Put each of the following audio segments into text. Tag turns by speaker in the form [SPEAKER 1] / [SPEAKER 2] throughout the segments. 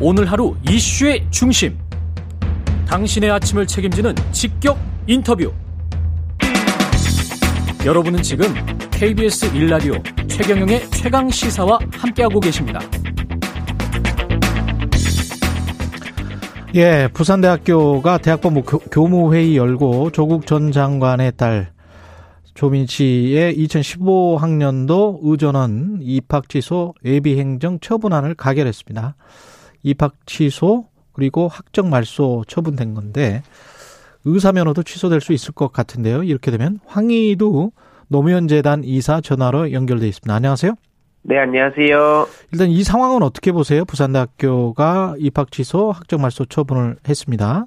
[SPEAKER 1] 오늘 하루 이슈의 중심. 당신의 아침을 책임지는 직격 인터뷰. 여러분은 지금 KBS 일라디오 최경영의 최강 시사와 함께하고 계십니다.
[SPEAKER 2] 예, 부산대학교가 대학본부 교무회의 열고 조국 전 장관의 딸 조민 씨의 2015학년도 의전원 입학 취소 예비 행정 처분안을 가결했습니다. 입학 취소 그리고 학적 말소 처분된 건데 의사 면허도 취소될 수 있을 것 같은데요. 이렇게 되면 황희도 노무현 재단 이사 전화로 연결돼 있습니다. 안녕하세요.
[SPEAKER 3] 네, 안녕하세요.
[SPEAKER 2] 일단 이 상황은 어떻게 보세요? 부산대학교가 입학 취소, 학적 말소 처분을 했습니다.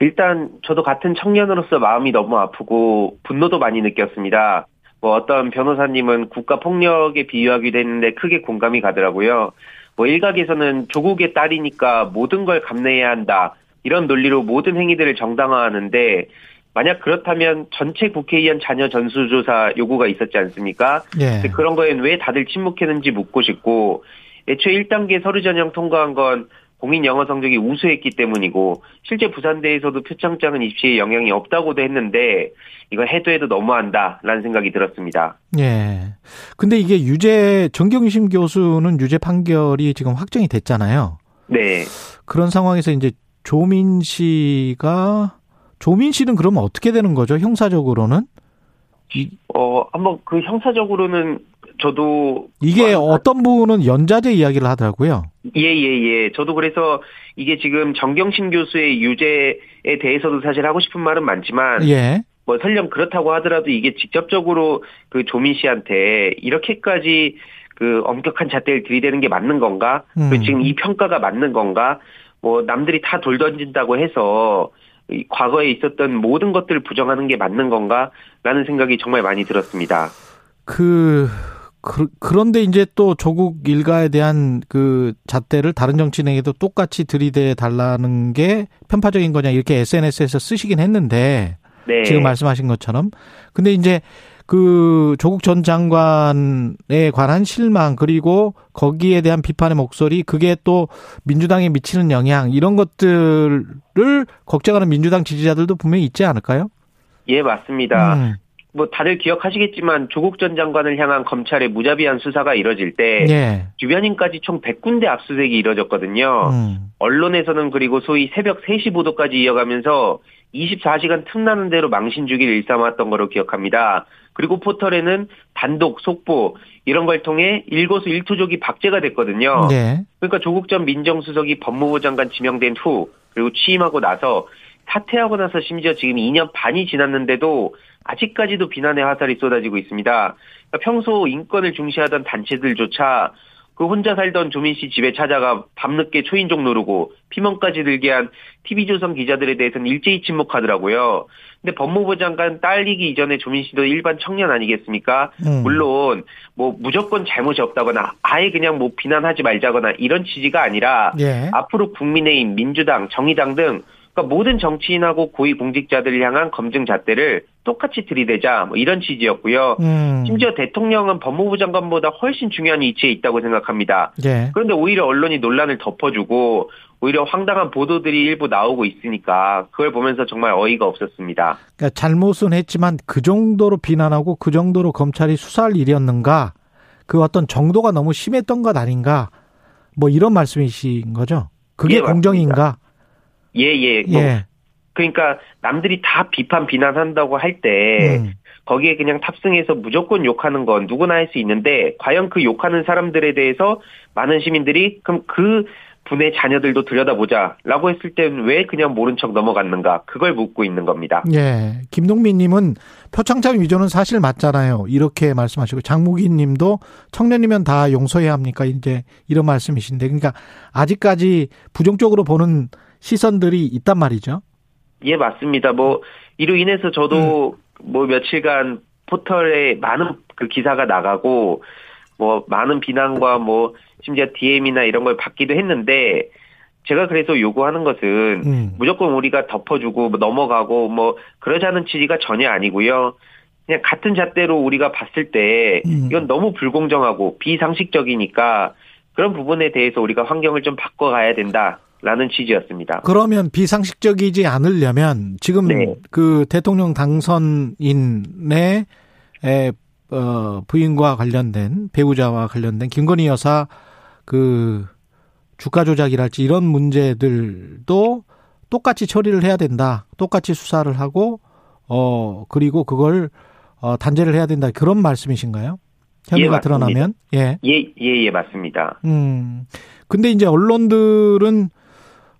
[SPEAKER 3] 일단 저도 같은 청년으로서 마음이 너무 아프고 분노도 많이 느꼈습니다. 뭐 어떤 변호사님은 국가 폭력에 비유하기도 했는데 크게 공감이 가더라고요. 뭐 일각에서는 조국의 딸이니까 모든 걸 감내해야 한다. 이런 논리로 모든 행위들을 정당화하는데 만약 그렇다면 전체 국회의원 자녀 전수조사 요구가 있었지 않습니까? 예. 그런 거엔 왜 다들 침묵했는지 묻고 싶고 애초에 1단계 서류 전형 통과한 건 공인 영어 성적이 우수했기 때문이고 실제 부산대에서도 표창장은 입시에 영향이 없다고도 했는데 이거 해도 해도 너무한다라는 생각이 들었습니다.
[SPEAKER 2] 예. 근데 이게 유죄 정경심 교수는 유죄 판결이 지금 확정이 됐잖아요.
[SPEAKER 3] 네.
[SPEAKER 2] 그런 상황에서 이제 조민 씨가 조민 씨는 그러면 어떻게 되는 거죠? 형사적으로는?
[SPEAKER 3] 어, 한번 그 형사적으로는 저도
[SPEAKER 2] 이게 뭐, 어떤 분은 연자제 이야기를 하더라고요.
[SPEAKER 3] 예, 예, 예. 저도 그래서 이게 지금 정경심 교수의 유죄에 대해서도 사실 하고 싶은 말은 많지만 예. 뭐 설령 그렇다고 하더라도 이게 직접적으로 그 조민 씨한테 이렇게까지 그 엄격한 잣대를 들이대는 게 맞는 건가? 음. 지금 이 평가가 맞는 건가? 뭐 남들이 다 돌 던진다고 해서 과거에 있었던 모든 것들을 부정하는 게 맞는 건가 라는 생각이 정말 많이 들었습니다.
[SPEAKER 2] 그, 그 그런데 이제 또 조국 일가에 대한 그 잣대를 다른 정치인에게도 똑같이 들이대 달라는 게 편파적인 거냐 이렇게 SNS에서 쓰시긴 했는데 네. 지금 말씀하신 것처럼 근데 이제 그 조국 전 장관에 관한 실망 그리고 거기에 대한 비판의 목소리 그게 또 민주당에 미치는 영향 이런 것들을 걱정하는 민주당 지지자들도 분명히 있지 않을까요?
[SPEAKER 3] 예, 맞습니다. 음. 뭐 다들 기억하시겠지만 조국 전 장관을 향한 검찰의 무자비한 수사가 이뤄질 때 예. 주변인까지 총 100군데 압수수색이 이뤄졌거든요. 음. 언론에서는 그리고 소위 새벽 3시 보도까지 이어가면서 24시간 틈나는 대로 망신 주기를 일삼았던 거로 기억합니다. 그리고 포털에는 단독 속보 이런 걸 통해 일거수 일투족이 박제가 됐거든요. 네. 그러니까 조국 전 민정수석이 법무부 장관 지명된 후 그리고 취임하고 나서 사퇴하고 나서 심지어 지금 2년 반이 지났는데도 아직까지도 비난의 화살이 쏟아지고 있습니다. 그러니까 평소 인권을 중시하던 단체들조차 그 혼자 살던 조민 씨 집에 찾아가 밤늦게 초인종 누르고 피멍까지 들게 한 TV조선 기자들에 대해서는 일제히 침묵하더라고요. 근데 법무부 장관 딸리기 이전에 조민 씨도 일반 청년 아니겠습니까? 음. 물론 뭐 무조건 잘못이 없다거나 아예 그냥 뭐 비난하지 말자거나 이런 취지가 아니라 예. 앞으로 국민의힘, 민주당, 정의당 등 그러니까 모든 정치인하고 고위공직자들을 향한 검증 잣대를 똑같이 들이대자 뭐 이런 취지였고요. 음. 심지어 대통령은 법무부 장관보다 훨씬 중요한 위치에 있다고 생각합니다. 예. 그런데 오히려 언론이 논란을 덮어주고 오히려 황당한 보도들이 일부 나오고 있으니까 그걸 보면서 정말 어이가 없었습니다.
[SPEAKER 2] 그러니까 잘못은 했지만 그 정도로 비난하고 그 정도로 검찰이 수사할 일이었는가? 그 어떤 정도가 너무 심했던 것 아닌가? 뭐 이런 말씀이신 거죠? 그게 예, 공정인가?
[SPEAKER 3] 예, 예. 뭐 예. 그러니까 남들이 다 비판 비난한다고 할때 음. 거기에 그냥 탑승해서 무조건 욕하는 건 누구나 할 수 있는데 과연 그 욕하는 사람들에 대해서 많은 시민들이 그럼 그 분의 자녀들도 들여다보자라고 했을 땐 왜 그냥 모른 척 넘어갔는가 그걸 묻고 있는 겁니다.
[SPEAKER 2] 예, 김동민님은 표창장 위조는 사실 맞잖아요. 이렇게 말씀하시고 장무기님도 청년이면 다 용서해야 합니까? 이제 이런 말씀이신데 그러니까 아직까지 부정적으로 보는 시선들이 있단 말이죠.
[SPEAKER 3] 예, 맞습니다. 뭐 이로 인해서 저도 음. 뭐 며칠간 포털에 많은 그 기사가 나가고 뭐 많은 비난과 뭐 심지어 DM이나 이런 걸 받기도 했는데 제가 그래서 요구하는 것은 음. 무조건 우리가 덮어주고 뭐 넘어가고 뭐 그러자는 취지가 전혀 아니고요. 그냥 같은 잣대로 우리가 봤을 때 음. 이건 너무 불공정하고 비상식적이니까 그런 부분에 대해서 우리가 환경을 좀 바꿔가야 된다. 라는 취지였습니다.
[SPEAKER 2] 그러면 비상식적이지 않으려면 지금 네. 그 대통령 당선인의 어, 부인과 관련된 배우자와 관련된 김건희 여사 그 주가 조작이랄지 이런 문제들도 똑같이 처리를 해야 된다. 똑같이 수사를 하고 어 그리고 그걸 어 단죄를 해야 된다. 그런 말씀이신가요? 혐의가 예, 드러나면
[SPEAKER 3] 예. 예, 예, 예, 맞습니다.
[SPEAKER 2] 음. 근데 이제 언론들은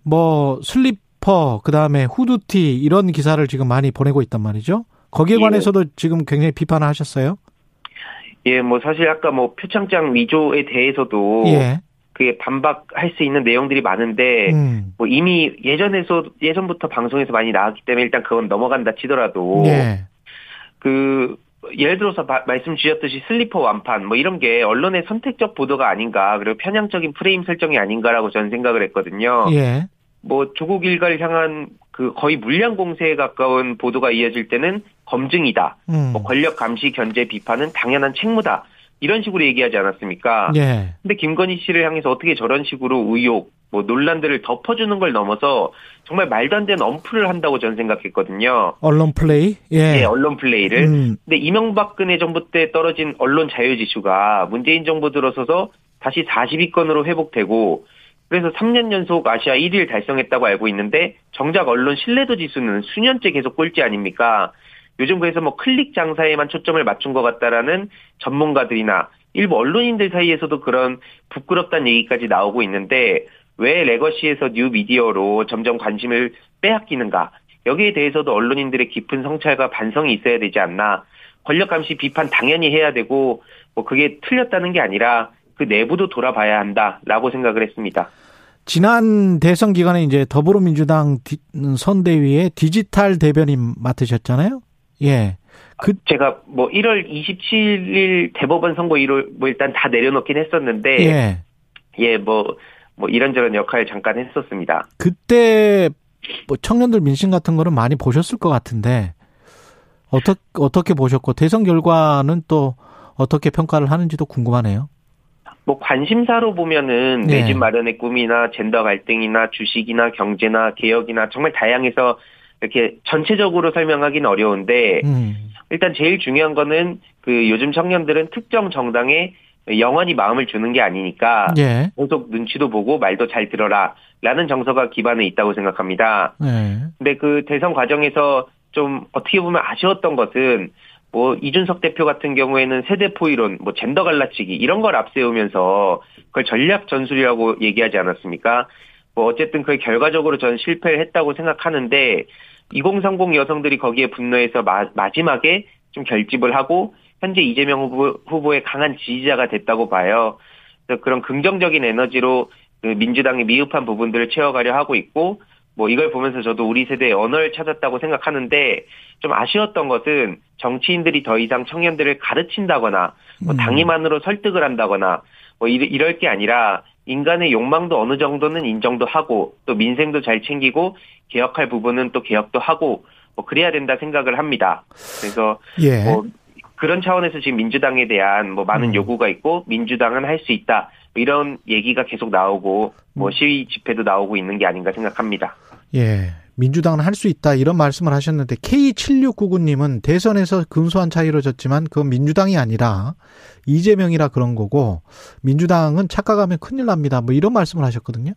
[SPEAKER 2] 뭐 슬리퍼 그다음에 후드티 이런 기사를 지금 많이 보내고 있단 말이죠. 거기에 예. 관해서도 지금 굉장히 비판을 하셨어요.
[SPEAKER 3] 예, 뭐 사실 아까 뭐 표창장 위조에 대해서도 예. 그게 반박할 수 있는 내용들이 많은데 음. 뭐 이미 예전에서 예전부터 방송에서 많이 나왔기 때문에 일단 그건 넘어간다 치더라도 예. 그 예를 들어서 바, 말씀 주셨듯이 슬리퍼 완판 뭐 이런 게 언론의 선택적 보도가 아닌가 그리고 편향적인 프레임 설정이 아닌가라고 저는 생각을 했거든요. 예. 뭐 조국 일가를 향한 그 거의 물량 공세에 가까운 보도가 이어질 때는 검증이다. 음. 뭐 권력 감시 견제 비판은 당연한 책무다. 이런 식으로 얘기하지 않았습니까? 예. 근데 김건희 씨를 향해서 어떻게 저런 식으로 의혹, 뭐 논란들을 덮어주는 걸 넘어서 정말 말도 안 되는 엄플을 한다고 저는 생각했거든요.
[SPEAKER 2] 언론 플레이?
[SPEAKER 3] 예. 네, 언론 플레이를. 음. 근데 이명박근혜 정부 때 떨어진 언론 자유 지수가 문재인 정부 들어서서 다시 40위권으로 회복되고 그래서 3년 연속 아시아 1위를 달성했다고 알고 있는데 정작 언론 신뢰도 지수는 수년째 계속 꼴찌 아닙니까? 요즘 그래서 뭐 클릭 장사에만 초점을 맞춘 것 같다라는 전문가들이나 일부 언론인들 사이에서도 그런 부끄럽다는 얘기까지 나오고 있는데 왜 legacy에서 뉴 미디어로 점점 관심을 빼앗기는가? 여기에 대해서도 언론인들의 깊은 성찰과 반성이 있어야 되지 않나? 권력 감시 비판 당연히 해야 되고 뭐 그게 틀렸다는 게 아니라 그 내부도 돌아봐야 한다라고 생각을 했습니다.
[SPEAKER 2] 지난 대선 기간에 이제 더불어민주당 선대위의 디지털 대변인 맡으셨잖아요. 예.
[SPEAKER 3] 그 제가 뭐 1월 27일 대법원 선고 일을 뭐 일단 다 내려놓긴 했었는데 예. 예, 뭐, 뭐 이런저런 역할 잠깐 했었습니다.
[SPEAKER 2] 그때 뭐 청년들 민심 같은 거는 많이 보셨을 것 같은데 어떻게 어떻게 보셨고 대선 결과는 또 어떻게 평가를 하는지도 궁금하네요.
[SPEAKER 3] 뭐 관심사로 보면은 네. 내집 마련의 꿈이나 젠더 갈등이나 주식이나 경제나 개혁이나 정말 다양해서 이렇게 전체적으로 설명하기는 어려운데 음. 일단 제일 중요한 거는 그 요즘 청년들은 특정 정당에 영원히 마음을 주는 게 아니니까 예. 계속 눈치도 보고 말도 잘 들어라 라는 정서가 기반에 있다고 생각합니다. 예. 근데 그 대선 과정에서 좀 어떻게 보면 아쉬웠던 것은 뭐 이준석 대표 같은 경우에는 세대 포 이론, 뭐 젠더 갈라치기 이런 걸 앞세우면서 그걸 전략 전술이라고 얘기하지 않았습니까? 뭐 어쨌든 그 결과적으로 저는 실패를 했다고 생각하는데 2030 여성들이 거기에 분노해서 마, 마지막에 좀 결집을 하고 현재 이재명 후보, 후보의 강한 지지자가 됐다고 봐요. 그래서 그런 긍정적인 에너지로 그 민주당이 미흡한 부분들을 채워가려 하고 있고 뭐 이걸 보면서 저도 우리 세대의 언어를 찾았다고 생각하는데 좀 아쉬웠던 것은 정치인들이 더 이상 청년들을 가르친다거나 뭐 음. 당위만으로 설득을 한다거나 뭐 이럴 게 아니라 인간의 욕망도 어느 정도는 인정도 하고 또 민생도 잘 챙기고 개혁할 부분은 또 개혁도 하고 뭐 그래야 된다 생각을 합니다. 그래서 예. 뭐 그런 차원에서 지금 민주당에 대한 뭐 많은 음. 요구가 있고 민주당은 할 수 있다 뭐 이런 얘기가 계속 나오고 뭐 음. 시위 집회도 나오고 있는 게 아닌가 생각합니다.
[SPEAKER 2] 예. 민주당은 할 수 있다 이런 말씀을 하셨는데 K7699님은 대선에서 근소한 차이로 졌지만 그건 민주당이 아니라 이재명이라 그런 거고 민주당은 착각하면 큰일 납니다. 뭐 이런 말씀을 하셨거든요.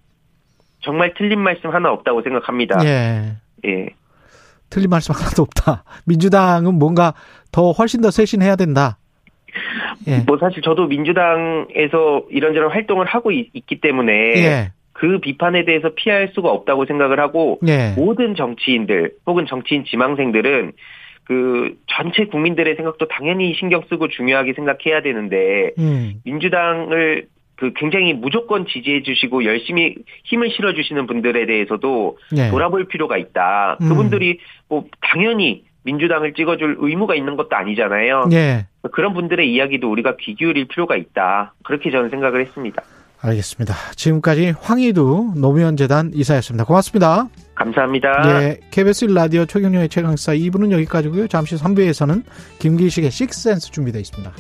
[SPEAKER 3] 정말 틀린 말씀 하나 없다고 생각합니다. 예. 예.
[SPEAKER 2] 틀린 말씀 하나도 없다. 민주당은 뭔가 더 훨씬 더 쇄신해야 된다.
[SPEAKER 3] 예. 뭐 사실 저도 민주당에서 이런저런 활동을 하고 있, 기 때문에 예. 그 비판에 대해서 피할 수가 없다고 생각을 하고 예. 모든 정치인들 혹은 정치인 지망생들은 그 전체 국민들의 생각도 당연히 신경 쓰고 중요하게 생각해야 되는데 음. 민주당을 그 굉장히 무조건 지지해 주시고 열심히 힘을 실어 주시는 분들에 대해서도 네. 돌아볼 필요가 있다. 음. 그분들이 뭐 당연히 민주당을 찍어줄 의무가 있는 것도 아니잖아요. 네. 그런 분들의 이야기도 우리가 귀 기울일 필요가 있다. 그렇게 저는 생각을 했습니다.
[SPEAKER 2] 알겠습니다. 지금까지 황희두 노무현 재단 이사였습니다. 고맙습니다.
[SPEAKER 3] 감사합니다.
[SPEAKER 2] 네, KBS 라디오 최경영의 최강사 2부는 여기까지고요. 잠시 3부에서는 김기식의 식센스 준비되어 있습니다.